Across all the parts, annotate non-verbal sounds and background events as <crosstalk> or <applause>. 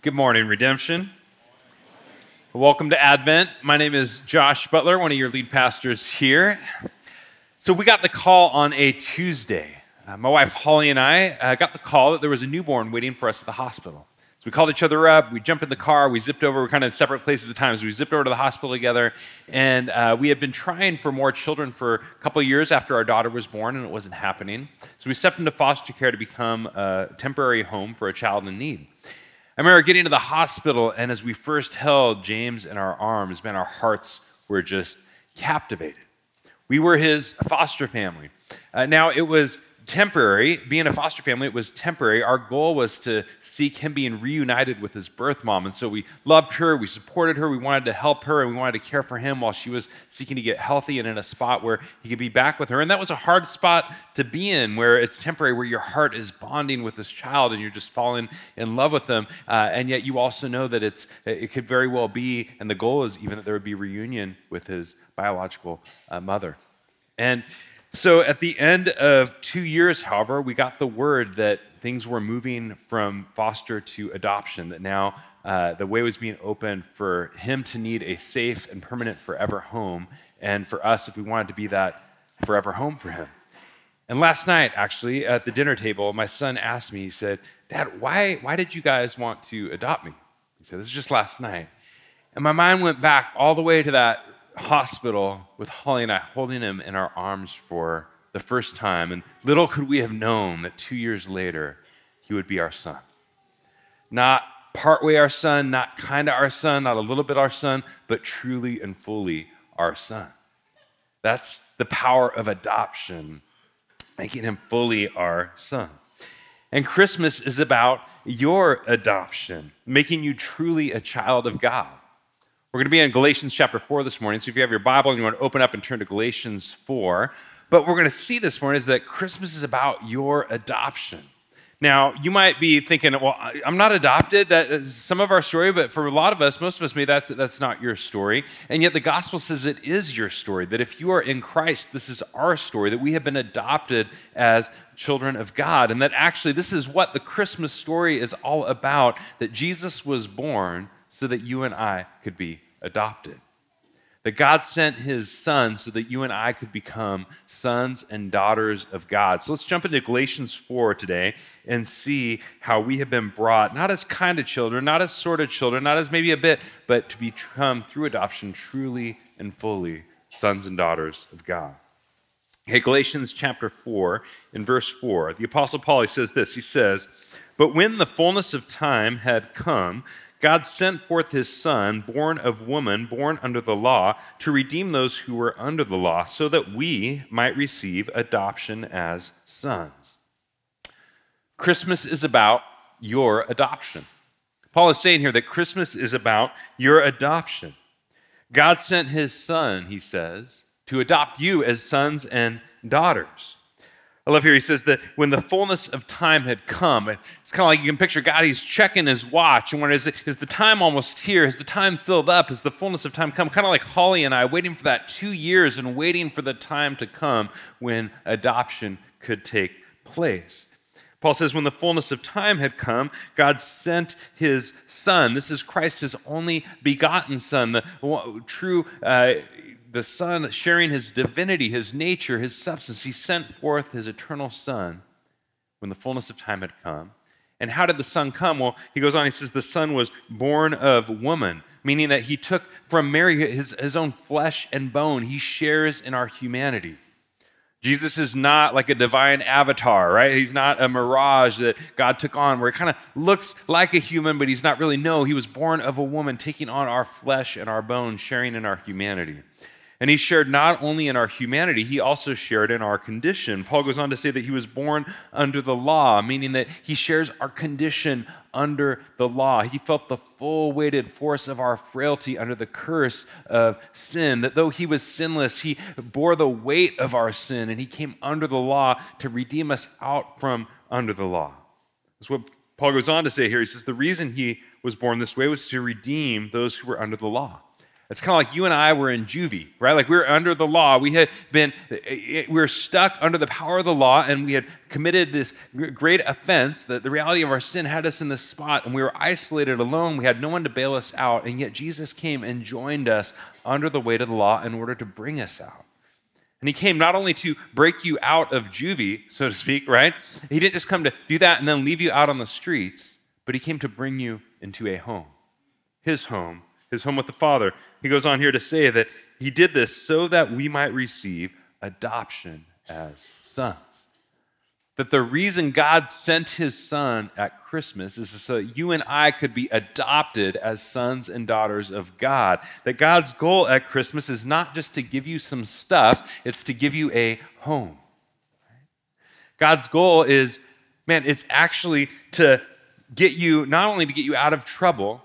Good morning, Redemption. Welcome to Advent. My name is Josh Butler, one of your lead pastors here. So, we got the call on a Tuesday. Uh, my wife Holly and I uh, got the call that there was a newborn waiting for us at the hospital. So, we called each other up, we jumped in the car, we zipped over, we're kind of in separate places at times. We zipped over to the hospital together, and uh, we had been trying for more children for a couple years after our daughter was born, and it wasn't happening. So, we stepped into foster care to become a temporary home for a child in need. I remember getting to the hospital, and as we first held James in our arms, man, our hearts were just captivated. We were his foster family. Uh, now, it was temporary. Being a foster family, it was temporary. Our goal was to seek him being reunited with his birth mom. And so we loved her, we supported her, we wanted to help her, and we wanted to care for him while she was seeking to get healthy and in a spot where he could be back with her. And that was a hard spot to be in, where it's temporary, where your heart is bonding with this child and you're just falling in love with them. Uh, and yet you also know that it's, it could very well be, and the goal is even that there would be reunion with his biological uh, mother. And so at the end of two years, however, we got the word that things were moving from foster to adoption, that now uh, the way was being opened for him to need a safe and permanent forever home, and for us, if we wanted to be that forever home for him. And last night, actually, at the dinner table, my son asked me, he said, Dad, why, why did you guys want to adopt me? He said, This was just last night. And my mind went back all the way to that hospital with Holly and I holding him in our arms for the first time. And little could we have known that two years later, he would be our son. Not partway our son, not kind of our son, not a little bit our son, but truly and fully our son. That's the power of adoption, making him fully our son. And Christmas is about your adoption, making you truly a child of God. We're going to be in Galatians chapter 4 this morning. So if you have your Bible and you want to open up and turn to Galatians 4, but we're going to see this morning is that Christmas is about your adoption. Now, you might be thinking, well, I'm not adopted. That is some of our story, but for a lot of us, most of us, maybe that's, that's not your story. And yet the gospel says it is your story, that if you are in Christ, this is our story, that we have been adopted as children of God. And that actually, this is what the Christmas story is all about that Jesus was born so that you and I could be adopted. That God sent his son so that you and I could become sons and daughters of God. So let's jump into Galatians 4 today and see how we have been brought, not as kind of children, not as sort of children, not as maybe a bit, but to become through adoption truly and fully sons and daughters of God. Okay, Galatians chapter 4, in verse 4, the Apostle Paul he says this He says, But when the fullness of time had come, God sent forth his Son, born of woman, born under the law, to redeem those who were under the law, so that we might receive adoption as sons. Christmas is about your adoption. Paul is saying here that Christmas is about your adoption. God sent his Son, he says, to adopt you as sons and daughters. I love here he says that when the fullness of time had come, it's kind of like you can picture God, he's checking his watch and wondering, is, is the time almost here? Has the time filled up? Has the fullness of time come? Kind of like Holly and I waiting for that two years and waiting for the time to come when adoption could take place. Paul says, when the fullness of time had come, God sent his son. This is Christ, his only begotten son, the true uh, the Son sharing his divinity, his nature, his substance. He sent forth his eternal Son when the fullness of time had come. And how did the Son come? Well, he goes on, he says, the Son was born of woman, meaning that he took from Mary his, his own flesh and bone. He shares in our humanity. Jesus is not like a divine avatar, right? He's not a mirage that God took on where it kind of looks like a human, but he's not really. No, he was born of a woman, taking on our flesh and our bones, sharing in our humanity. And he shared not only in our humanity, he also shared in our condition. Paul goes on to say that he was born under the law, meaning that he shares our condition under the law. He felt the full weighted force of our frailty under the curse of sin. That though he was sinless, he bore the weight of our sin and he came under the law to redeem us out from under the law. That's what Paul goes on to say here. He says the reason he was born this way was to redeem those who were under the law It's kind of like you and I were in juvie, right? Like we were under the law. We had been, eh, eh, we were stuck under the power of the law, and we had committed this great offense that the reality of our sin had us in this spot, and we were isolated alone. We had no one to bail us out, and yet Jesus came and joined us under the weight of the law in order to bring us out. And he came not only to break you out of juvie, so to speak, right? He didn't just come to do that and then leave you out on the streets, but he came to bring you into a home, his home his home with the Father. He goes on here to say that he did this so that we might receive adoption as sons. That the reason God sent his son at Christmas is so that you and I could be adopted as sons and daughters of God. That God's goal at Christmas is not just to give you some stuff, it's to give you a home. God's goal is, man, it's actually to get you, not only to get you out of trouble,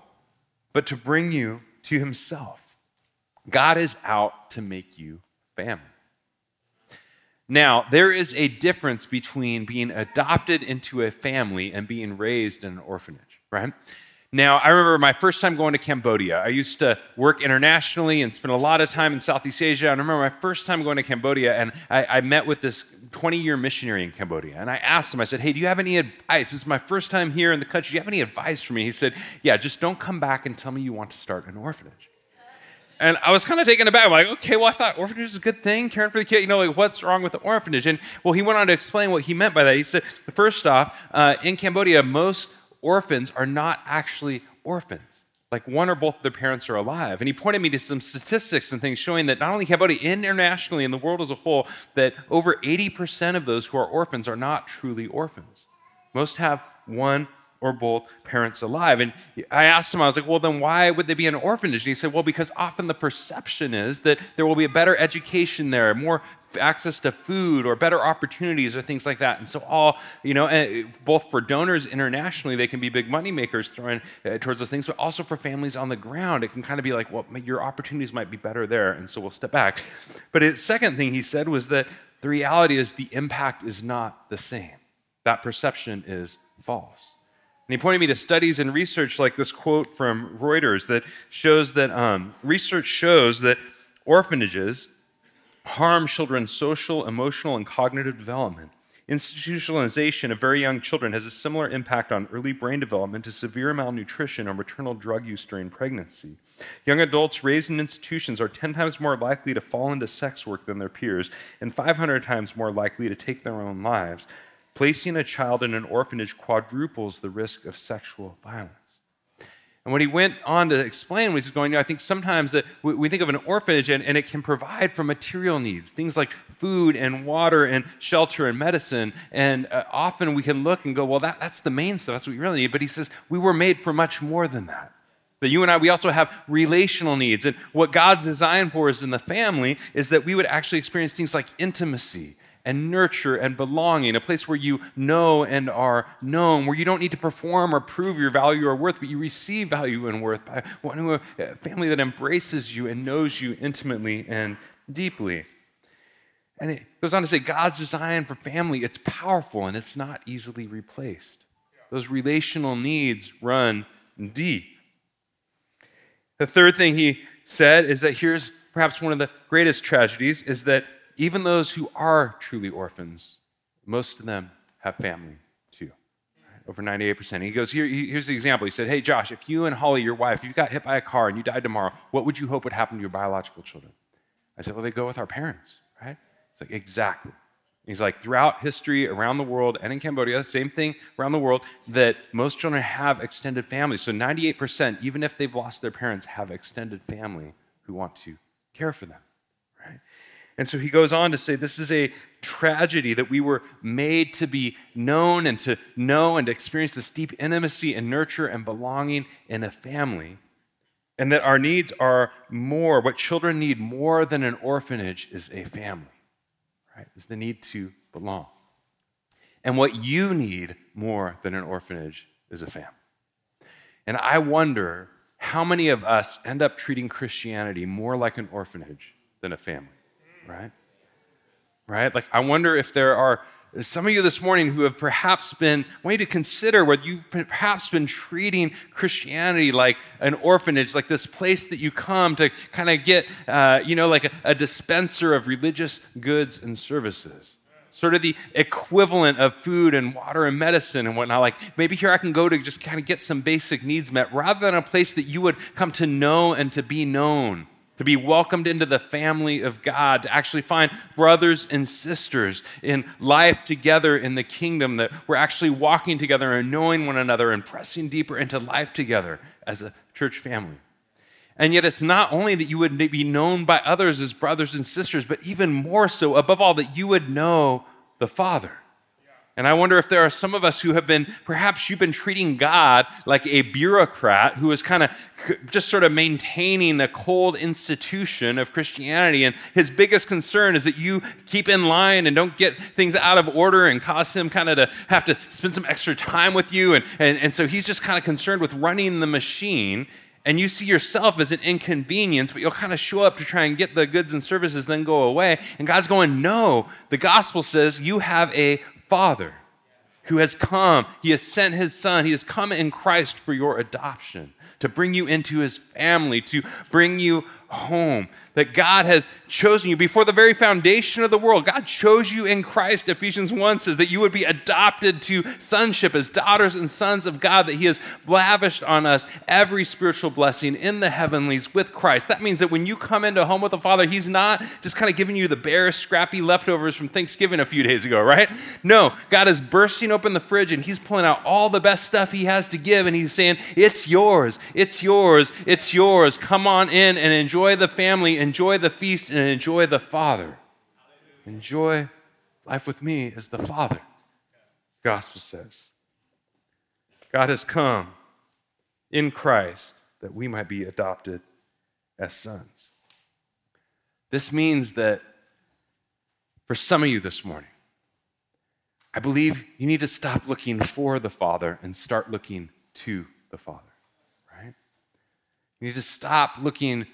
but to bring you to himself. God is out to make you family. Now, there is a difference between being adopted into a family and being raised in an orphanage, right? Now, I remember my first time going to Cambodia. I used to work internationally and spend a lot of time in Southeast Asia. I remember my first time going to Cambodia, and I, I met with this 20 year missionary in Cambodia. And I asked him, I said, Hey, do you have any advice? This is my first time here in the country. Do you have any advice for me? He said, Yeah, just don't come back and tell me you want to start an orphanage. And I was kind of taken aback. I'm like, okay, well, I thought orphanage is a good thing, caring for the kid. You know, like, what's wrong with the orphanage? And well, he went on to explain what he meant by that. He said, first off, uh, in Cambodia, most orphans are not actually orphans. Like one or both of their parents are alive. And he pointed me to some statistics and things showing that not only Cambodia, internationally, in the world as a whole, that over 80% of those who are orphans are not truly orphans. Most have one or both parents alive. And I asked him, I was like, well, then why would they be an orphanage? And he said, well, because often the perception is that there will be a better education there, more access to food or better opportunities or things like that. And so, all, you know, both for donors internationally, they can be big money makers throwing uh, towards those things, but also for families on the ground, it can kind of be like, well, your opportunities might be better there. And so we'll step back. But his second thing he said was that the reality is the impact is not the same. That perception is false. And he pointed me to studies and research like this quote from Reuters that shows that um, research shows that orphanages harm children's social, emotional, and cognitive development. Institutionalization of very young children has a similar impact on early brain development to severe malnutrition or maternal drug use during pregnancy. Young adults raised in institutions are 10 times more likely to fall into sex work than their peers and 500 times more likely to take their own lives. Placing a child in an orphanage quadruples the risk of sexual violence. And what he went on to explain was going, you know, I think sometimes that we, we think of an orphanage and, and, it can provide for material needs, things like food and water and shelter and medicine. And uh, often we can look and go, well, that, that's the main stuff. That's what we really need. But he says, we were made for much more than that. That you and I, we also have relational needs. And what God's designed for us in the family is that we would actually experience things like intimacy and nurture and belonging, a place where you know and are known, where you don't need to perform or prove your value or worth, but you receive value and worth by one who, a family that embraces you and knows you intimately and deeply. And it goes on to say God's design for family, it's powerful and it's not easily replaced. Those relational needs run deep. The third thing he said is that here's perhaps one of the greatest tragedies is that even those who are truly orphans, most of them have family too. Over 98%. He goes, Here, here's the example. He said, Hey, Josh, if you and Holly, your wife, you got hit by a car and you died tomorrow, what would you hope would happen to your biological children? I said, Well, they go with our parents, right? It's like, Exactly. He's like, throughout history, around the world, and in Cambodia, same thing around the world, that most children have extended families. So 98%, even if they've lost their parents, have extended family who want to care for them. And so he goes on to say this is a tragedy that we were made to be known and to know and to experience this deep intimacy and nurture and belonging in a family. And that our needs are more, what children need more than an orphanage is a family, right? Is the need to belong. And what you need more than an orphanage is a family. And I wonder how many of us end up treating Christianity more like an orphanage than a family right? Right? Like, I wonder if there are some of you this morning who have perhaps been wanting to consider whether you've perhaps been treating Christianity like an orphanage, like this place that you come to kind of get, uh, you know, like a, a dispenser of religious goods and services sort of the equivalent of food and water and medicine and whatnot. Like maybe here I can go to just kind of get some basic needs met rather than a place that you would come to know and to be known to be welcomed into the family of God, to actually find brothers and sisters in life together in the kingdom, that we're actually walking together and knowing one another and pressing deeper into life together as a church family. And yet, it's not only that you would be known by others as brothers and sisters, but even more so, above all, that you would know the Father. And I wonder if there are some of us who have been, perhaps you've been treating God like a bureaucrat who is kind of just sort of maintaining the cold institution of Christianity. And his biggest concern is that you keep in line and don't get things out of order and cause him kind of to have to spend some extra time with you. And, and, and so he's just kind of concerned with running the machine. And you see yourself as an inconvenience, but you'll kind of show up to try and get the goods and services, then go away. And God's going, No, the gospel says you have a Father who has come. He has sent his Son. He has come in Christ for your adoption, to bring you into his family, to bring you home that God has chosen you before the very foundation of the world. God chose you in Christ. Ephesians 1 says that you would be adopted to sonship as daughters and sons of God, that He has lavished on us every spiritual blessing in the heavenlies with Christ. That means that when you come into home with the Father, He's not just kind of giving you the bare, scrappy leftovers from Thanksgiving a few days ago, right? No, God is bursting open the fridge and He's pulling out all the best stuff He has to give, and He's saying, It's yours, it's yours, it's yours. Come on in and enjoy the family enjoy the feast and enjoy the Father. Enjoy life with me as the Father. The gospel says. God has come in Christ that we might be adopted as sons. This means that for some of you this morning, I believe you need to stop looking for the Father and start looking to the Father, right? You need to stop looking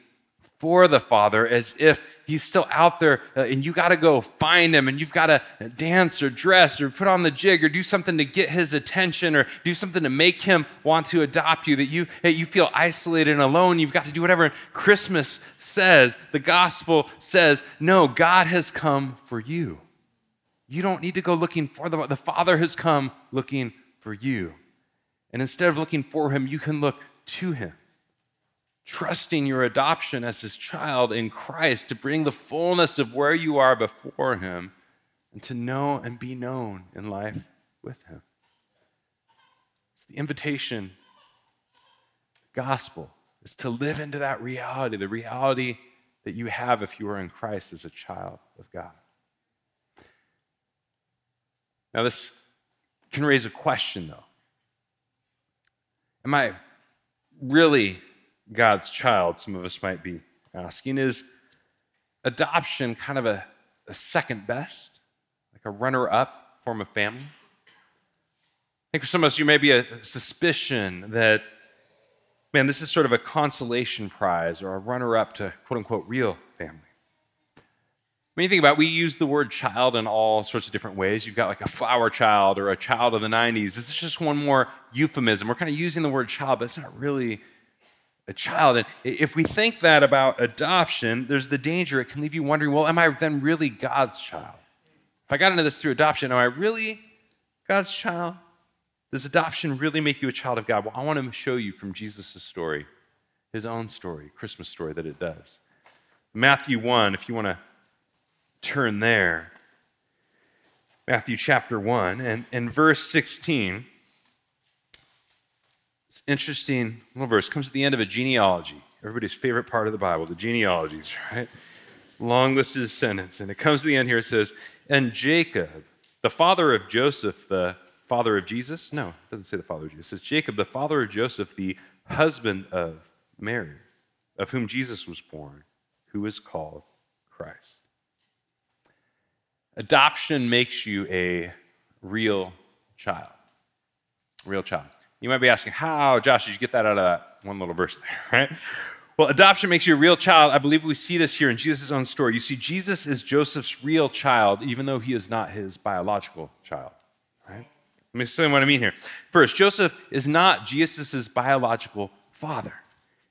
for the Father as if He's still out there uh, and you got to go find Him and you've got to dance or dress or put on the jig or do something to get His attention or do something to make Him want to adopt you, that you, you feel isolated and alone. You've got to do whatever Christmas says, the gospel says. No, God has come for you. You don't need to go looking for the The Father has come looking for you. And instead of looking for Him, you can look to Him trusting your adoption as his child in Christ to bring the fullness of where you are before him and to know and be known in life with him. It's the invitation, the gospel is to live into that reality, the reality that you have if you are in Christ as a child of God. Now, this can raise a question, though. Am I really God's child, some of us might be asking, is adoption kind of a, a second best, like a runner up form of family? I think for some of us, you may be a suspicion that, man, this is sort of a consolation prize or a runner up to quote unquote real family. When you think about it, we use the word child in all sorts of different ways. You've got like a flower child or a child of the 90s. This is just one more euphemism. We're kind of using the word child, but it's not really a child. And if we think that about adoption, there's the danger it can leave you wondering, well, am I then really God's child? If I got into this through adoption, am I really God's child? Does adoption really make you a child of God? Well, I want to show you from Jesus' story, his own story, Christmas story, that it does. Matthew 1, if you want to turn there. Matthew chapter 1, and in verse 16, it's interesting little verse. Comes at the end of a genealogy. Everybody's favorite part of the Bible, the genealogies, right? Long list of descendants. And it comes to the end here, it says, And Jacob, the father of Joseph, the father of Jesus? No, it doesn't say the father of Jesus. It says Jacob, the father of Joseph, the husband of Mary, of whom Jesus was born, who is called Christ. Adoption makes you a real child. Real child. You might be asking, how, Josh, did you get that out of that one little verse there, <laughs> right? Well, adoption makes you a real child. I believe we see this here in Jesus' own story. You see, Jesus is Joseph's real child, even though he is not his biological child. Right? Let me explain what I mean here. First, Joseph is not Jesus' biological father.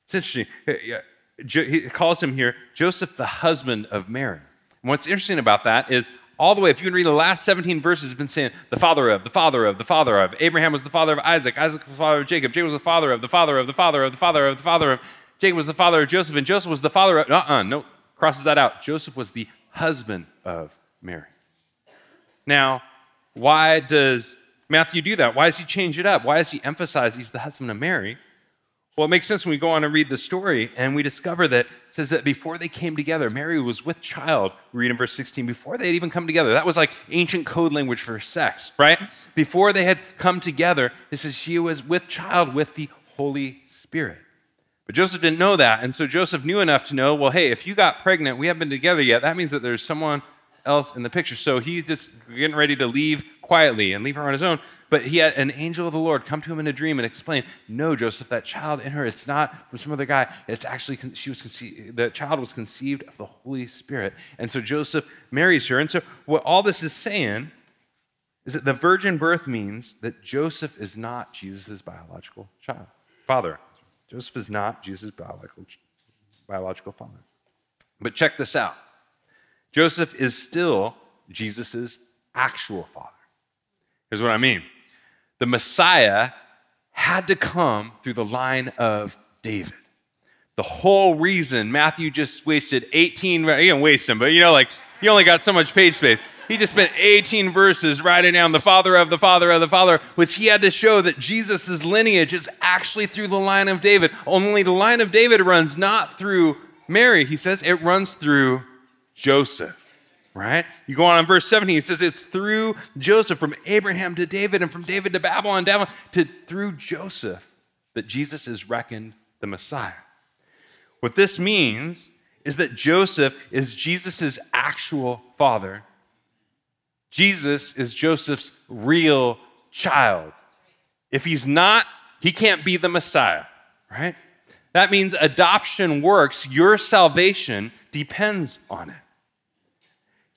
It's interesting. Uh, he calls him here Joseph, the husband of Mary. And what's interesting about that is all the way, if you can read the last 17 verses, it's been saying the father of, the father of, the father of. Abraham was the father of Isaac, Isaac was the father of Jacob, Jacob was the father of, the father of, the father of, the father of, the father of. Jacob was the father of Joseph, and Joseph was the father of. Uh uh no, crosses that out. Joseph was the husband of Mary. Now, why does Matthew do that? Why does he change it up? Why does he emphasize he's the husband of Mary? Well, it makes sense when we go on and read the story and we discover that it says that before they came together, Mary was with child. We read in verse 16, before they had even come together. That was like ancient code language for sex, right? Before they had come together, it says she was with child with the Holy Spirit. But Joseph didn't know that. And so Joseph knew enough to know, well, hey, if you got pregnant, we haven't been together yet, that means that there's someone else in the picture. So he's just getting ready to leave quietly and leave her on his own. But he had an angel of the Lord come to him in a dream and explain, "No, Joseph, that child in her, it's not from some other guy. It's actually she was conceived, the child was conceived of the Holy Spirit." And so Joseph marries her. And so what all this is saying is that the virgin birth means that Joseph is not Jesus' biological child, father. Joseph is not Jesus' biological biological father. But check this out. Joseph is still Jesus' actual father. Here's what I mean the Messiah had to come through the line of David. The whole reason Matthew just wasted 18, he didn't waste them, but you know, like, he only got so much page space. He just spent 18 verses writing down the father of the father of the father, was he had to show that Jesus' lineage is actually through the line of David. Only the line of David runs not through Mary, he says, it runs through Joseph right? You go on in verse 17, he says it's through Joseph, from Abraham to David, and from David to Babylon, down to through Joseph, that Jesus is reckoned the Messiah. What this means is that Joseph is Jesus' actual father. Jesus is Joseph's real child. If he's not, he can't be the Messiah, right? That means adoption works. Your salvation depends on it.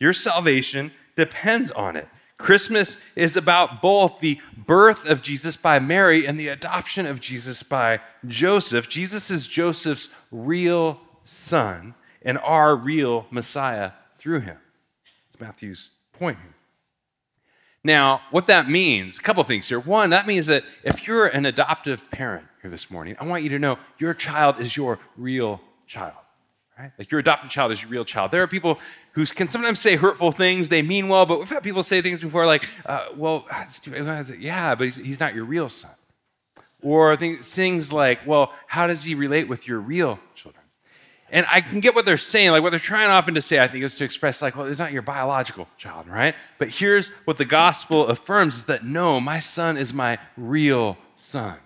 Your salvation depends on it. Christmas is about both the birth of Jesus by Mary and the adoption of Jesus by Joseph. Jesus is Joseph's real son and our real Messiah through him. It's Matthew's point here. Now, what that means, a couple things here. One, that means that if you're an adoptive parent here this morning, I want you to know your child is your real child. Right? Like your adopted child is your real child. There are people who can sometimes say hurtful things. They mean well, but we've had people say things before like, uh, well, yeah, but he's, he's not your real son. Or things like, well, how does he relate with your real children? And I can get what they're saying. Like what they're trying often to say, I think, is to express, like, well, it's not your biological child, right? But here's what the gospel affirms is that no, my son is my real son.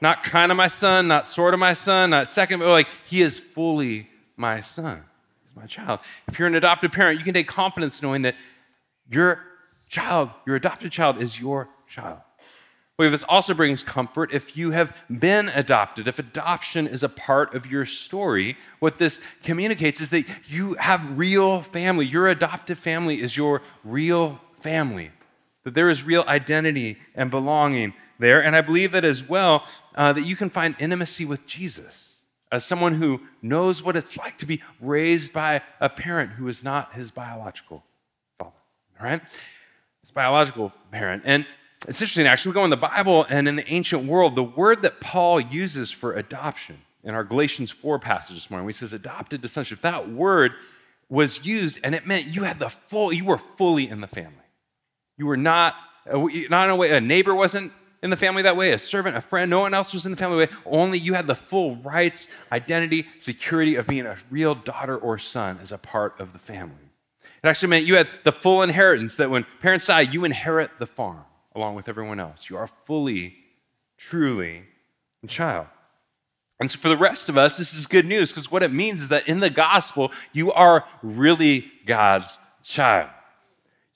Not kind of my son, not sort of my son, not second, but like he is fully my son. He's my child. If you're an adopted parent, you can take confidence knowing that your child, your adopted child, is your child. Well, this also brings comfort if you have been adopted, if adoption is a part of your story. What this communicates is that you have real family. Your adoptive family is your real family, that there is real identity and belonging there. And I believe that as well, uh, that you can find intimacy with Jesus as someone who knows what it's like to be raised by a parent who is not his biological father, right? His biological parent. And it's interesting, actually, we go in the Bible and in the ancient world, the word that Paul uses for adoption in our Galatians 4 passage this morning, he says adopted to sonship, that word was used and it meant you had the full, you were fully in the family. You were not, uh, not in a way, a neighbor wasn't in the family that way, a servant, a friend. No one else was in the family way. Only you had the full rights, identity, security of being a real daughter or son as a part of the family. It actually meant you had the full inheritance that when parents die, you inherit the farm along with everyone else. You are fully, truly a child. And so for the rest of us, this is good news because what it means is that in the gospel, you are really God's child.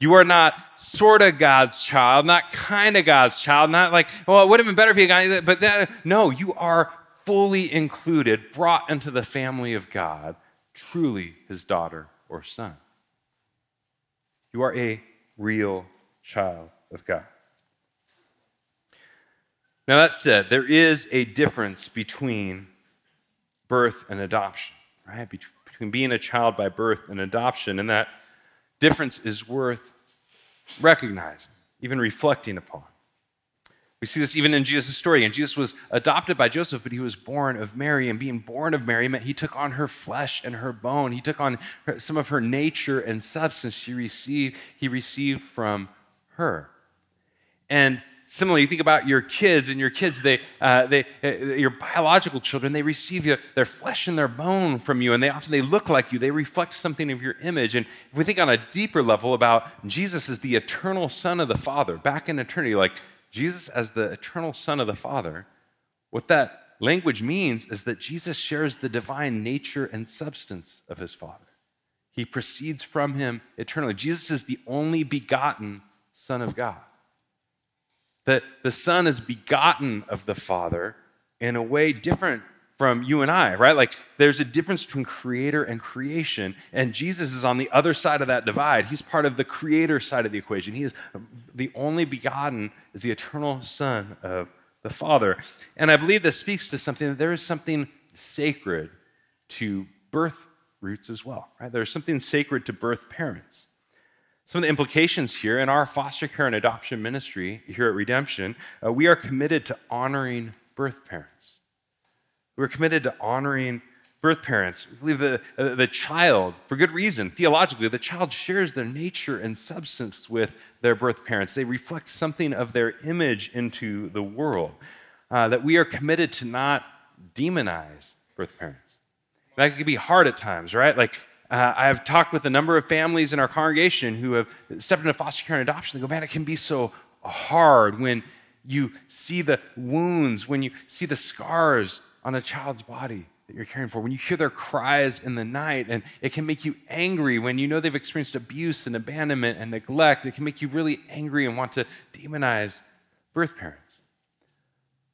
You are not sort of God's child, not kind of God's child, not like, well, it would have been better if you got but that, no, you are fully included, brought into the family of God, truly his daughter or son. You are a real child of God. Now, that said, there is a difference between birth and adoption, right? Between being a child by birth and adoption, and that difference is worth recognizing, even reflecting upon. We see this even in Jesus' story. And Jesus was adopted by Joseph, but he was born of Mary. And being born of Mary meant he took on her flesh and her bone. He took on her, some of her nature and substance she received, he received from her. And similarly, you think about your kids and your kids, they, uh, they, uh, your biological children, they receive you, their flesh and their bone from you, and they often they look like you. They reflect something of your image. And if we think on a deeper level about Jesus as the eternal Son of the Father, back in eternity, like Jesus as the eternal Son of the Father, what that language means is that Jesus shares the divine nature and substance of his Father. He proceeds from him eternally. Jesus is the only begotten Son of God. That the Son is begotten of the Father in a way different from you and I, right? Like there's a difference between creator and creation, and Jesus is on the other side of that divide. He's part of the creator side of the equation. He is the only begotten, is the eternal Son of the Father. And I believe this speaks to something that there is something sacred to birth roots as well, right? There's something sacred to birth parents. Some of the implications here in our foster care and adoption ministry here at Redemption, uh, we are committed to honoring birth parents. We're committed to honoring birth parents. We believe the, uh, the child, for good reason, theologically, the child shares their nature and substance with their birth parents. They reflect something of their image into the world. Uh, that we are committed to not demonize birth parents. That can be hard at times, right? Like, uh, I have talked with a number of families in our congregation who have stepped into foster care and adoption. They go, man, it can be so hard when you see the wounds, when you see the scars on a child's body that you're caring for, when you hear their cries in the night, and it can make you angry when you know they've experienced abuse and abandonment and neglect. It can make you really angry and want to demonize birth parents.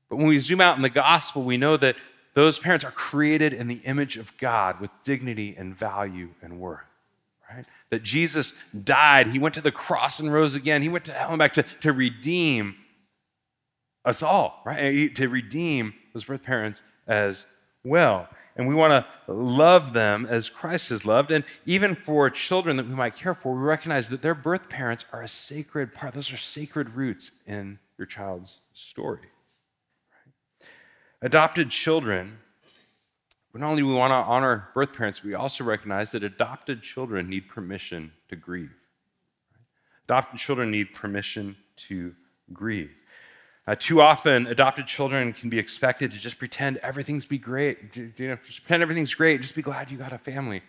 But when we zoom out in the gospel, we know that those parents are created in the image of God with dignity and value and worth. Right? That Jesus died, he went to the cross and rose again. He went to hell and back to, to redeem us all, right? To redeem those birth parents as well. And we want to love them as Christ has loved. And even for children that we might care for, we recognize that their birth parents are a sacred part. Those are sacred roots in your child's story. Adopted children, not only we want to honor birth parents, we also recognize that adopted children need permission to grieve. Adopted children need permission to grieve. Uh, too often, adopted children can be expected to just pretend everything's be great. You know, just pretend everything's great. Just be glad you got a family.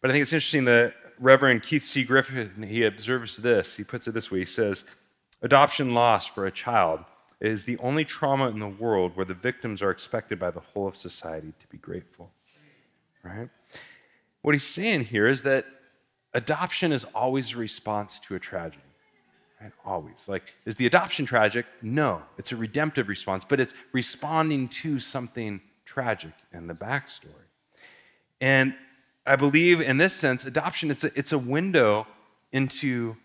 But I think it's interesting that Reverend Keith C. Griffith he observes this. He puts it this way. He says, "Adoption loss for a child is the only trauma in the world where the victims are expected by the whole of society to be grateful." Right? What he's saying here is that adoption is always a response to a tragedy. Right? Always. Like, is the adoption tragic? No. It's a redemptive response, but it's responding to something tragic in the backstory. And I believe in this sense, adoption, it's a, it's a window into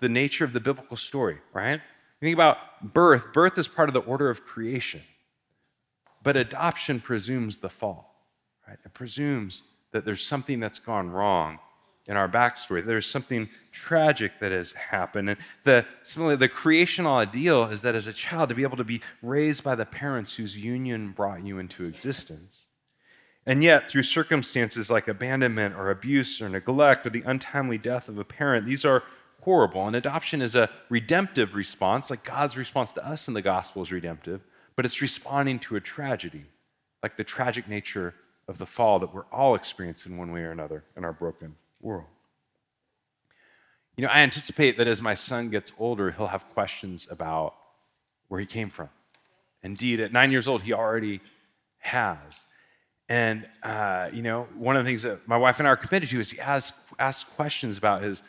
the nature of the biblical story, right? Think about birth, birth is part of the order of creation. But adoption presumes the fall, right? It presumes that there's something that's gone wrong in our backstory. There's something tragic that has happened. And the, similarly, the creational ideal is that as a child, to be able to be raised by the parents whose union brought you into existence. And yet, through circumstances like abandonment or abuse or neglect or the untimely death of a parent, these are horrible. And adoption is a redemptive response, like God's response to us in the gospel is redemptive, but it's responding to a tragedy, like the tragic nature of the fall that we're all experiencing one way or another in our broken world. You know, I anticipate that as my son gets older, he'll have questions about where he came from. Indeed, at nine years old, he already has. And, uh, you know, one of the things that my wife and I are committed to is he asks, asks questions about his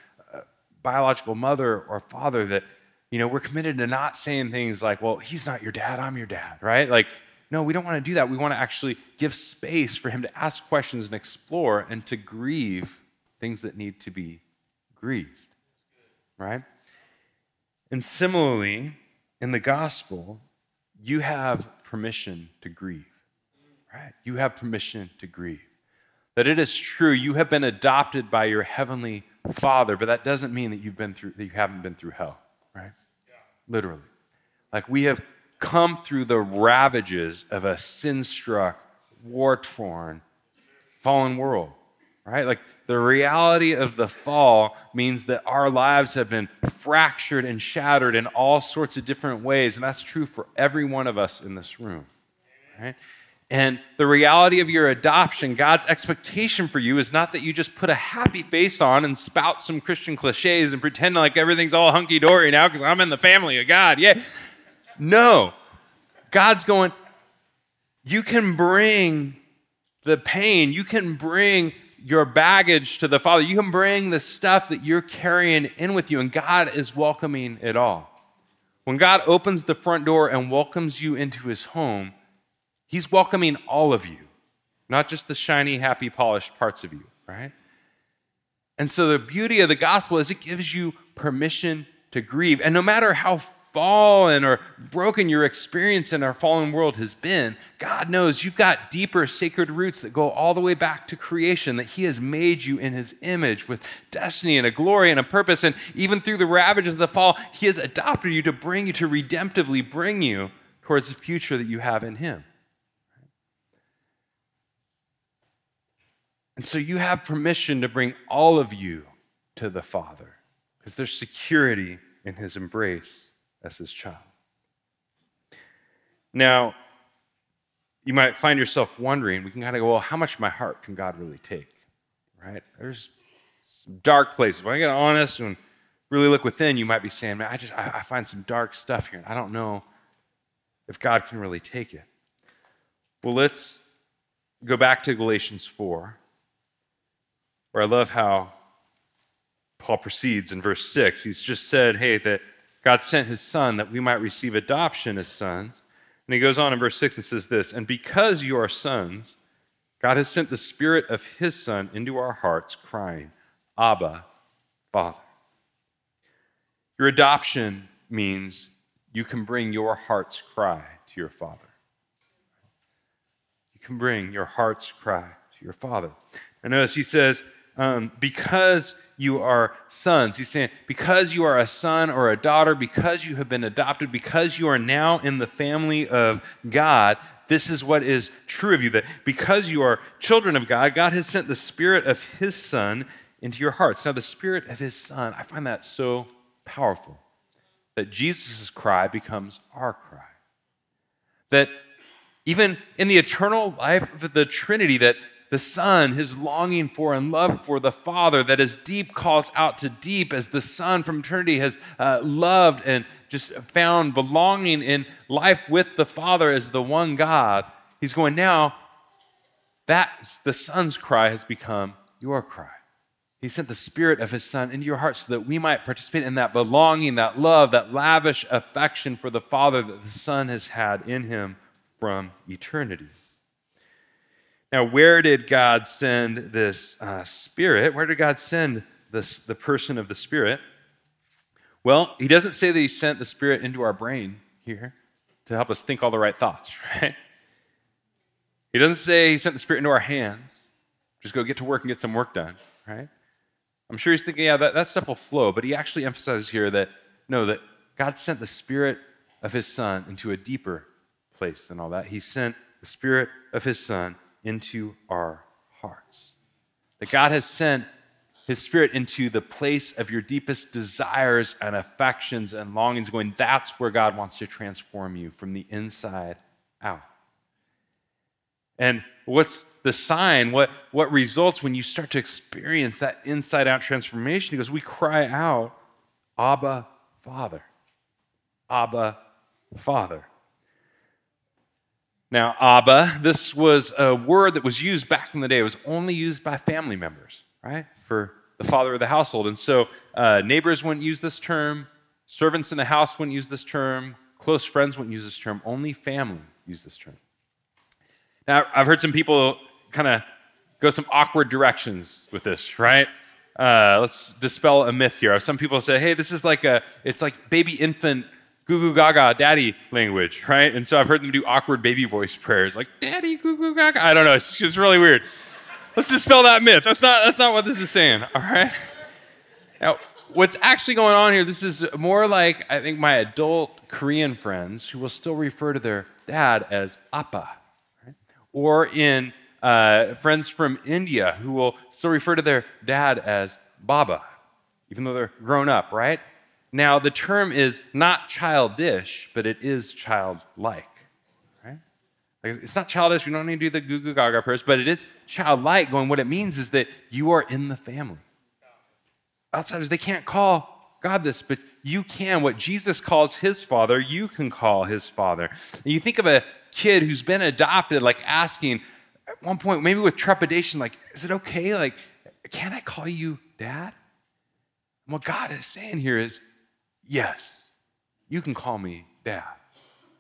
biological mother or father that, you know, we're committed to not saying things like, well, he's not your dad, I'm your dad, right? Like, No, we don't want to do that. We want to actually give space for him to ask questions and explore and to grieve things that need to be grieved. Right? And similarly, in the gospel, you have permission to grieve. Right? You have permission to grieve. That it is true, you have been adopted by your heavenly Father, but that doesn't mean that you've been through that you haven't been through hell, right? Yeah. Literally. Like we have come through the ravages of a sin-struck, war-torn, fallen world, right? Like the reality of the fall means that our lives have been fractured and shattered in all sorts of different ways, and that's true for every one of us in this room, right? And the reality of your adoption, God's expectation for you is not that you just put a happy face on and spout some Christian cliches and pretend like everything's all hunky dory now because I'm in the family of God. Yeah. No. God's going, you can bring the pain, you can bring your baggage to the Father, you can bring the stuff that you're carrying in with you, and God is welcoming it all. When God opens the front door and welcomes you into his home, He's welcoming all of you, not just the shiny, happy, polished parts of you, right? And so the beauty of the gospel is it gives you permission to grieve. And no matter how fallen or broken your experience in our fallen world has been, God knows you've got deeper sacred roots that go all the way back to creation, that He has made you in His image with destiny and a glory and a purpose. And even through the ravages of the fall, He has adopted you to bring you, to redemptively bring you towards the future that you have in Him. And so you have permission to bring all of you to the Father because there's security in his embrace as his child. Now, you might find yourself wondering, we can kind of go, well, how much of my heart can God really take? Right? There's some dark places. When I get honest and really look within, you might be saying, man, I just I, I find some dark stuff here, and I don't know if God can really take it. Well, let's go back to Galatians 4 where I love how Paul proceeds in verse 6. He's just said, hey, that God sent his son that we might receive adoption as sons. And he goes on in verse 6 and says this And because you are sons, God has sent the Spirit of his Son into our hearts, crying, Abba, Father. Your adoption means you can bring your heart's cry to your Father. You can bring your heart's cry to your Father. And notice he says, um, because you are sons. He's saying, because you are a son or a daughter, because you have been adopted, because you are now in the family of God, this is what is true of you. That because you are children of God, God has sent the Spirit of His Son into your hearts. Now, the Spirit of His Son, I find that so powerful that Jesus' cry becomes our cry. That even in the eternal life of the Trinity, that the Son, his longing for and love for the Father, that as deep calls out to deep, as the Son from eternity has uh, loved and just found belonging in life with the Father as the one God, he's going, now that's the Son's cry has become your cry. He sent the Spirit of His Son into your heart so that we might participate in that belonging, that love, that lavish affection for the Father that the Son has had in Him from eternity. Now, where did God send this uh, Spirit? Where did God send this, the person of the Spirit? Well, He doesn't say that He sent the Spirit into our brain here to help us think all the right thoughts, <laughs> right? He doesn't say He sent the Spirit into our hands. Just go get to work and get some work done, right? I'm sure He's thinking, yeah, that, that stuff will flow, but He actually emphasizes here that no, that God sent the Spirit of His Son into a deeper place than all that. He sent the Spirit of His Son into our hearts. That God has sent his spirit into the place of your deepest desires and affections and longings, going, that's where God wants to transform you from the inside out. And what's the sign? What, what results when you start to experience that inside out transformation? Because we cry out, Abba, Father. Abba, Father. Now, Abba, this was a word that was used back in the day. It was only used by family members, right? For the father of the household. And so uh, neighbors wouldn't use this term, servants in the house wouldn't use this term, close friends wouldn't use this term, only family used this term. Now, I've heard some people kind of go some awkward directions with this, right? Uh, let's dispel a myth here. Some people say, hey, this is like a, it's like baby infant goo goo gaga daddy language, right? And so I've heard them do awkward baby voice prayers like daddy goo goo gaga. I don't know, it's just really weird. Let's dispel that myth. That's not, that's not what this is saying, all right? Now, what's actually going on here, this is more like, I think, my adult Korean friends who will still refer to their dad as appa, right? or in uh, friends from India who will still refer to their dad as baba, even though they're grown up, right? Now, the term is not childish, but it is childlike. Right? Like, it's not childish. We don't need to do the goo goo gaga prayers, but it is childlike. Going, what it means is that you are in the family. Outsiders, they can't call God this, but you can. What Jesus calls his father, you can call his father. And you think of a kid who's been adopted, like asking at one point, maybe with trepidation, like, is it okay? Like, can I call you dad? And what God is saying here is, Yes, you can call me dad.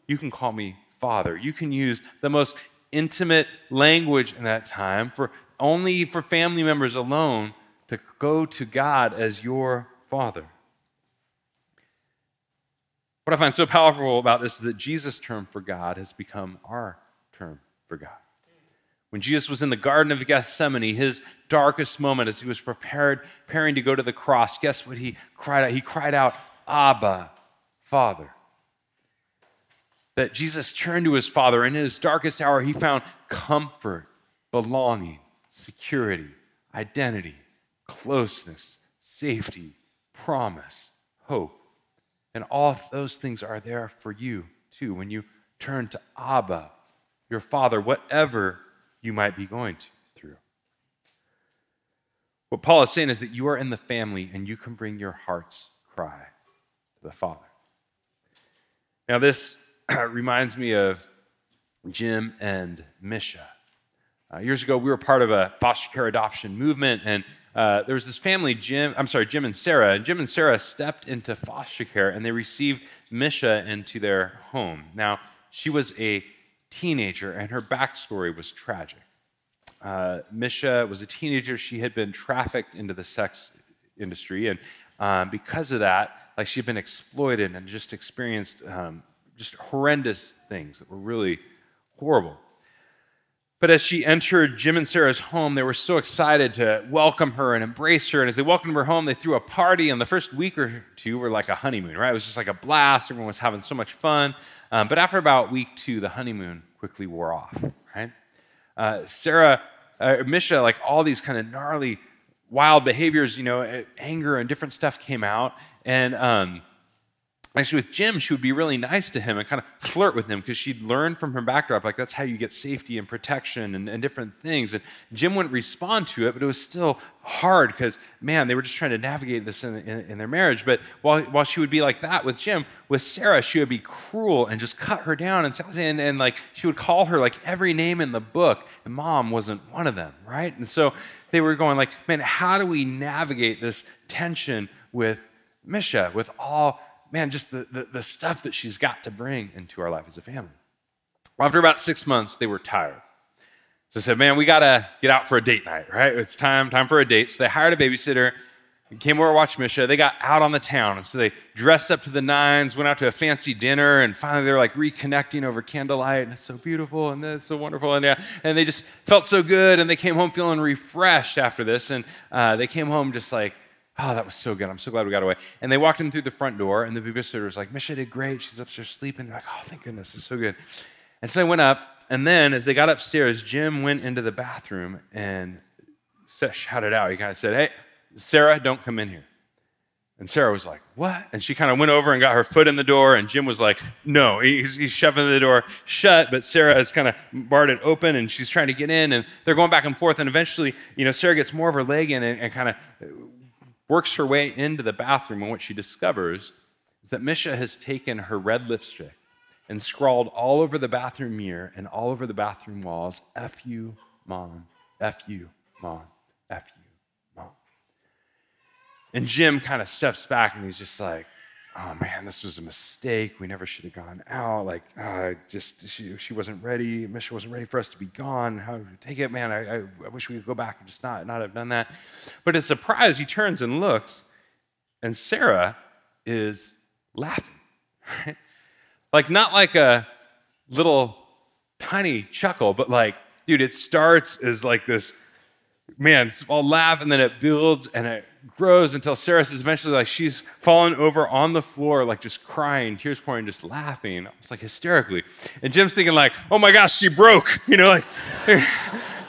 You can call me father. You can use the most intimate language in that time for only for family members alone to go to God as your father. What I find so powerful about this is that Jesus' term for God has become our term for God. When Jesus was in the Garden of Gethsemane, his darkest moment as he was prepared, preparing to go to the cross, guess what he cried out? He cried out, Abba, Father. That Jesus turned to his Father. And in his darkest hour, he found comfort, belonging, security, identity, closeness, safety, promise, hope. And all those things are there for you too when you turn to Abba, your Father, whatever you might be going to, through. What Paul is saying is that you are in the family and you can bring your heart's cry the Father. Now, this <clears throat> reminds me of Jim and Misha. Uh, years ago, we were part of a foster care adoption movement, and uh, there was this family, Jim, I'm sorry, Jim and Sarah. And Jim and Sarah stepped into foster care and they received Misha into their home. Now, she was a teenager, and her backstory was tragic. Uh, Misha was a teenager. She had been trafficked into the sex industry, and um, because of that, like she'd been exploited and just experienced um, just horrendous things that were really horrible. But as she entered Jim and Sarah's home, they were so excited to welcome her and embrace her. And as they welcomed her home, they threw a party. And the first week or two were like a honeymoon, right? It was just like a blast. Everyone was having so much fun. Um, but after about week two, the honeymoon quickly wore off, right? Uh, Sarah, uh, Misha, like all these kind of gnarly wild behaviors, you know, anger and different stuff came out. And um, actually, with Jim, she would be really nice to him and kind of flirt with him because she'd learned from her backdrop, like that's how you get safety and protection and, and different things. And Jim wouldn't respond to it, but it was still hard because, man, they were just trying to navigate this in, in, in, their marriage. But while, while she would be like that with Jim, with Sarah, she would be cruel and just cut her down and, and, and like she would call her like every name in the book, and mom wasn't one of them, right? And so they were going like, man, how do we navigate this tension with Misha, with all, man, just the, the, the stuff that she's got to bring into our life as a family? Well, after about six months, they were tired. So I said, man, we got to get out for a date night, right? It's time, time for a date. So they hired a babysitter came over to watch Misha. They got out on the town. And so they dressed up to the nines, went out to a fancy dinner, and finally they were like reconnecting over candlelight. And it's so beautiful and it's so wonderful. And, yeah, and they just felt so good. And they came home feeling refreshed after this. And uh, they came home just like, oh, that was so good. I'm so glad we got away. And they walked in through the front door, and the babysitter was like, Misha did great. She's upstairs sleeping. They're like, oh, thank goodness. It's so good. And so they went up. And then as they got upstairs, Jim went into the bathroom and shouted out. He kind of said, hey, Sarah, don't come in here. And Sarah was like, What? And she kind of went over and got her foot in the door. And Jim was like, No. He's, he's shoving the door shut, but Sarah has kind of barred it open and she's trying to get in. And they're going back and forth. And eventually, you know, Sarah gets more of her leg in and, and kind of works her way into the bathroom. And what she discovers is that Misha has taken her red lipstick and scrawled all over the bathroom mirror and all over the bathroom walls F you, mom, F you, mom, F you. And Jim kind of steps back and he's just like, oh man, this was a mistake. We never should have gone out. Like, uh, just she, she wasn't ready. Misha wasn't ready for us to be gone. How take it, man? I, I, I wish we could go back and just not not have done that. But his surprise, he turns and looks, and Sarah is laughing, <laughs> right? Like not like a little tiny chuckle, but like, dude, it starts as like this man, small laugh, and then it builds and it grows until Sarah says eventually, like, she's fallen over on the floor, like just crying, tears pouring, just laughing. It's like hysterically. And Jim's thinking, like, oh my gosh, she broke. <laughs> You know, like, <laughs>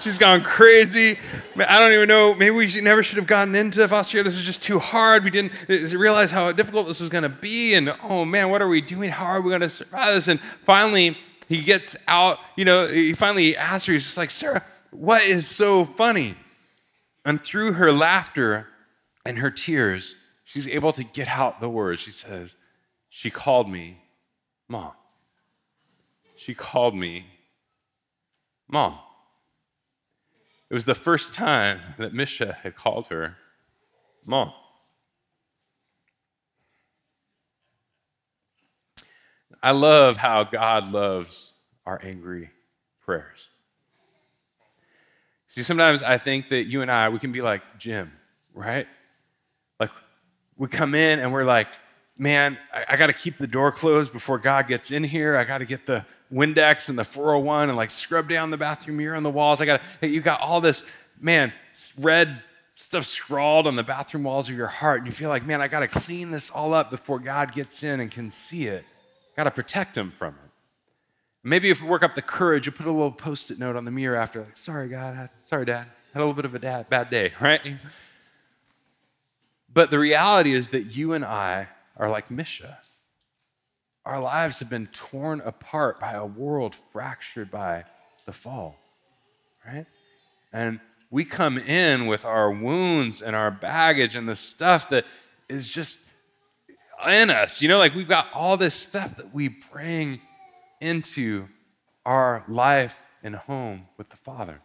she's gone crazy. I don't even know. Maybe we never should have gotten into foster care. This is just too hard. We didn't realize how difficult this was going to be. And oh man, what are we doing? How are we going to survive this? And finally, he gets out. You know, he finally asks her, he's just like, Sarah, what is so funny? And through her laughter and her tears, she's able to get out the words. She says, She called me mom. She called me mom. It was the first time that Misha had called her mom. I love how God loves our angry prayers. See, sometimes I think that you and I, we can be like Jim, right? Like, we come in and we're like, man, I, I got to keep the door closed before God gets in here. I got to get the Windex and the 401 and like scrub down the bathroom mirror on the walls. I got to, you got all this, man, red stuff scrawled on the bathroom walls of your heart. And you feel like, man, I got to clean this all up before God gets in and can see it. Got to protect him from it. Maybe if we work up the courage, you put a little post it note on the mirror after, like, sorry, God, sorry, Dad, had a little bit of a dad, bad day, <laughs> right? But the reality is that you and I are like Misha. Our lives have been torn apart by a world fractured by the fall, right? And we come in with our wounds and our baggage and the stuff that is just in us. You know, like we've got all this stuff that we bring into our life and home with the Father.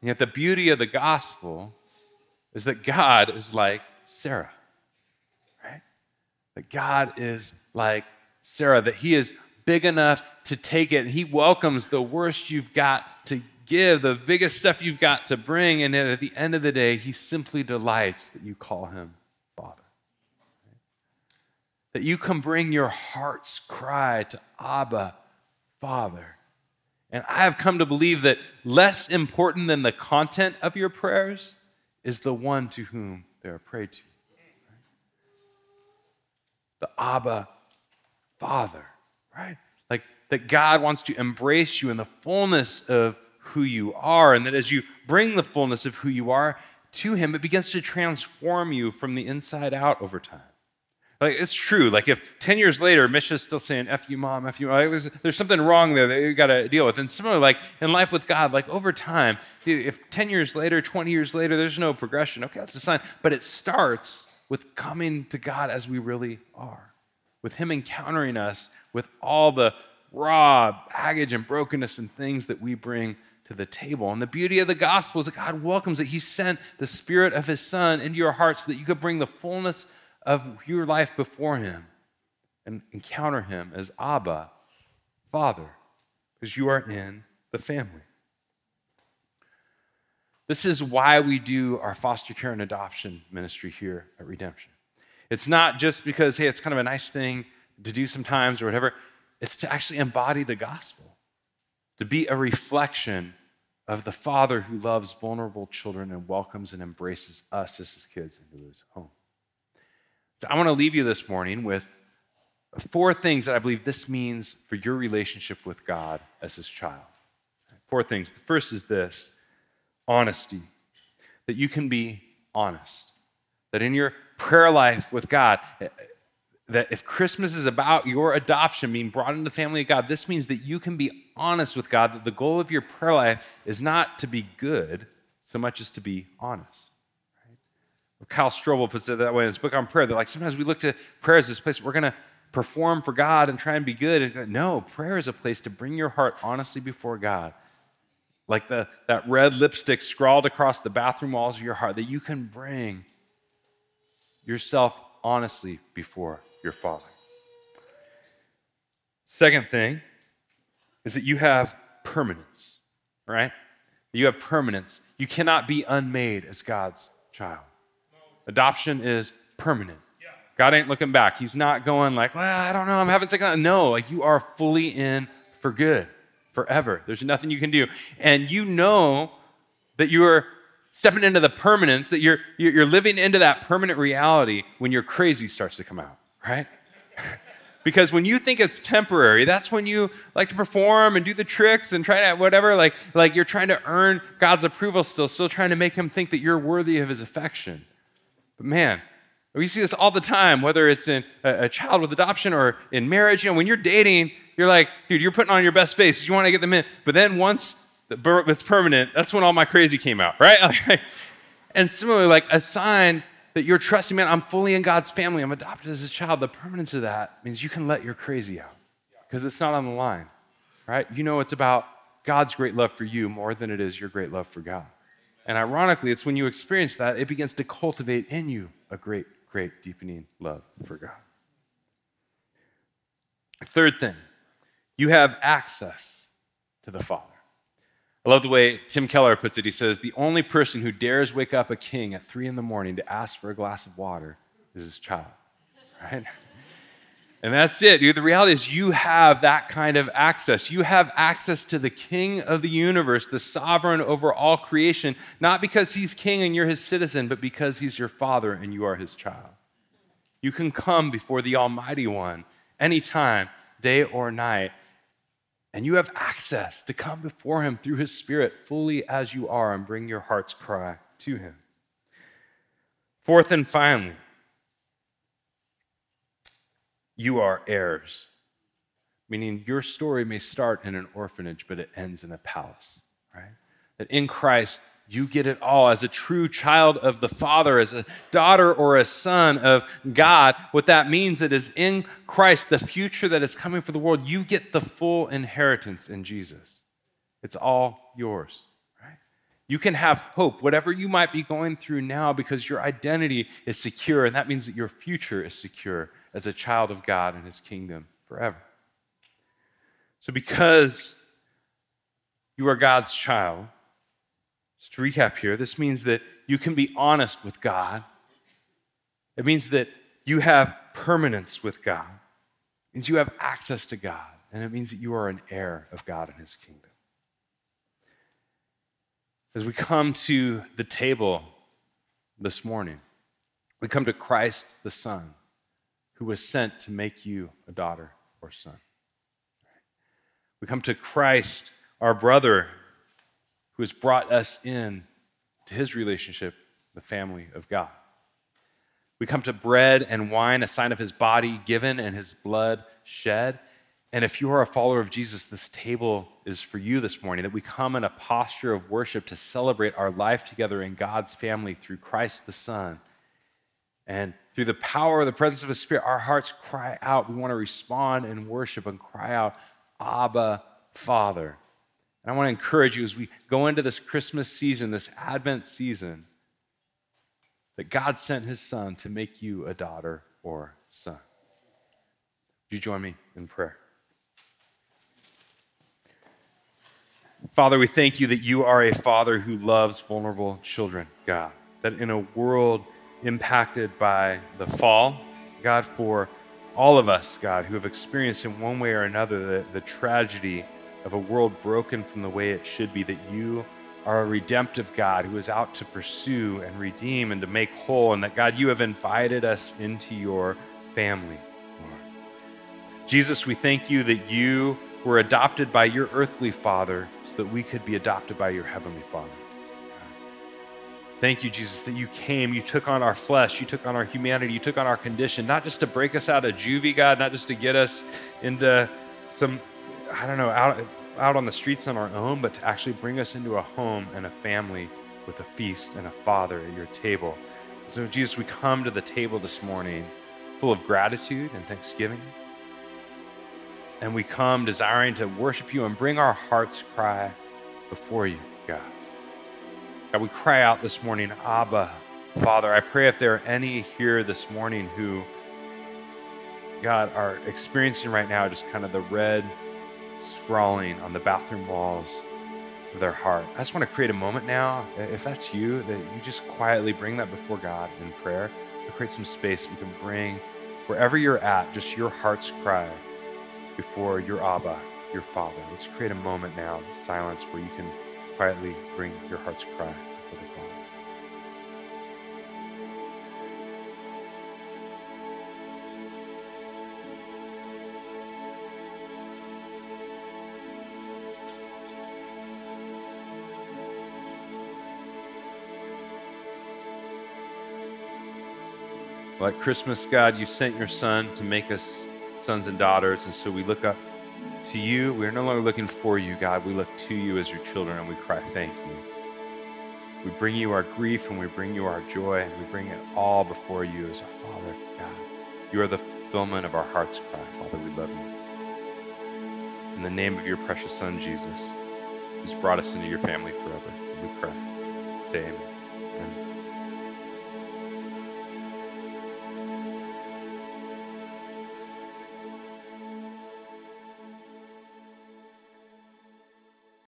And yet, the beauty of the gospel is that God is like Sarah, right? That God is like Sarah, that He is big enough to take it, and He welcomes the worst you've got to give, the biggest stuff you've got to bring, and at the end of the day, He simply delights that you call Him Father. that you can bring your heart's cry to Abba, Father. And I have come to believe that less important than the content of your prayers is the one to whom they are prayed to. The Abba, Father, right? Like that God wants to embrace you in the fullness of who you are, and that as you bring the fullness of who you are to Him, it begins to transform you from the inside out over time. Like, it's true. Like, if 10 years later, Misha's still saying, F you, mom, F you, like, there's, there's something wrong there that you got to deal with. And similarly, like in life with God, like over time, if 10 years later, 20 years later, there's no progression, okay, that's a sign. But it starts with coming to God as we really are, with Him encountering us with all the raw baggage and brokenness and things that we bring to the table. And the beauty of the gospel is that God welcomes it. He sent the Spirit of His Son into your heart so that you could bring the fullness of your life before Him and encounter Him as Abba, Father, because you are in the family. This is why we do our foster care and adoption ministry here at Redemption. It's not just because, hey, it's kind of a nice thing to do sometimes or whatever, it's to actually embody the gospel, to be a reflection of the Father who loves vulnerable children and welcomes and embraces us as his kids into his home. So I want to leave you this morning with four things that I believe this means for your relationship with God as his child. Four things. The first is this honesty, that you can be honest, that in your prayer life with God, eh, that if Christmas is about your adoption being brought into the family of God, this means that you can be honest with God, that the goal of your prayer life is not to be good so much as to be honest. Kyle Strobel puts it that way in his book on prayer. They're like, sometimes we look to prayer as this place we're going to perform for God and try and be good. No, prayer is a place to bring your heart honestly before God. Like the, that red lipstick scrawled across the bathroom walls of your heart, that you can bring yourself honestly before your Father. Second thing is that you have permanence, right? You have permanence. You cannot be unmade as God's child. Adoption is permanent. God ain't looking back. He's not going like, well, I don't know, I'm having second. No, like you are fully in for good, forever. There's nothing you can do. And you know that you are stepping into the permanence, that you're, you're living into that permanent reality when your crazy starts to come out, right? <laughs> because when you think it's temporary, that's when you like to perform and do the tricks and try to whatever, like, like you're trying to earn God's approval still, still trying to make him think that you're worthy of his affection. But man, we see this all the time, whether it's in a, child with adoption or in marriage. You know, when you're dating, you're like, dude, you're putting on your best face. You want to get them in. But then once it's permanent, that's when all my crazy came out, right? <laughs> and similarly, like a sign that you're trusting, man, I'm fully in God's family. I'm adopted as a child. The permanence of that means you can let your crazy out because it's not on the line, right? You know it's about God's great love for you more than it is your great love for God. And ironically, it's when you experience that, it begins to cultivate in you a great, great deepening love for God. Third thing, you have access to the Father. I love the way Tim Keller puts it. He says, The only person who dares wake up a king at three in the morning to ask for a glass of water is his child, <laughs> right? And that's it. The reality is, you have that kind of access. You have access to the king of the universe, the sovereign over all creation, not because he's king and you're his citizen, but because he's your father and you are his child. You can come before the Almighty One anytime, day or night, and you have access to come before Him through His Spirit fully as you are and bring your heart's cry to Him. Fourth and finally, you are heirs, meaning your story may start in an orphanage, but it ends in a palace, right? That in Christ, you get it all as a true child of the Father, as a daughter or a son of God. What that means that is in Christ, the future that is coming for the world, you get the full inheritance in Jesus. It's all yours, right? You can have hope, whatever you might be going through now, because your identity is secure, and that means that your future is secure as a child of God and His kingdom forever. So, because you are God's child, just to recap here, this means that you can be honest with God. It means that you have permanence with God. It means you have access to God. And it means that you are an heir of God and his kingdom. As we come to the table this morning, we come to Christ the Son, who was sent to make you a daughter or son. We come to Christ, our brother, who has brought us in to his relationship, the family of God. We come to bread and wine, a sign of his body given and his blood shed. And if you are a follower of Jesus, this table is for you this morning, that we come in a posture of worship to celebrate our life together in God's family through Christ the Son. And through the power of the presence of His Spirit, our hearts cry out. We want to respond and worship and cry out, Abba, Father. And I want to encourage you as we go into this Christmas season, this Advent season, that God sent his son to make you a daughter or son. Would you join me in prayer? Father, we thank you that you are a father who loves vulnerable children, God. That in a world impacted by the fall, God, for all of us, God, who have experienced in one way or another the, the tragedy of a world broken from the way it should be, that you are a redemptive God who is out to pursue and redeem and to make whole, and that God, you have invited us into your family. Jesus, we thank you that you were adopted by your earthly Father so that we could be adopted by your heavenly Father. Thank you, Jesus, that you came, you took on our flesh, you took on our humanity, you took on our condition, not just to break us out of juvie, God, not just to get us into some I don't know, out, out on the streets on our own, but to actually bring us into a home and a family with a feast and a father at your table. So, Jesus, we come to the table this morning full of gratitude and thanksgiving. And we come desiring to worship you and bring our heart's cry before you, God. We cry out this morning, Abba, Father. I pray if there are any here this morning who God, are experiencing right now just kind of the red scrawling on the bathroom walls of their heart. I just want to create a moment now, if that's you, that you just quietly bring that before God in prayer. To create some space we can bring wherever you're at, just your heart's cry before your Abba, your Father. Let's create a moment now, silence, where you can quietly bring your heart's cry before the Father. Like Christmas, God, you sent your Son to make us sons and daughters, and so we look up to you. We're no longer looking for you, God. We look to you as your children, and we cry, Thank you. We bring you our grief and we bring you our joy, and we bring it all before you as our Father, God. You are the fulfillment of our heart's cry. Father, we love you. In the name of your precious Son, Jesus, who's brought us into your family forever, we pray. Say amen.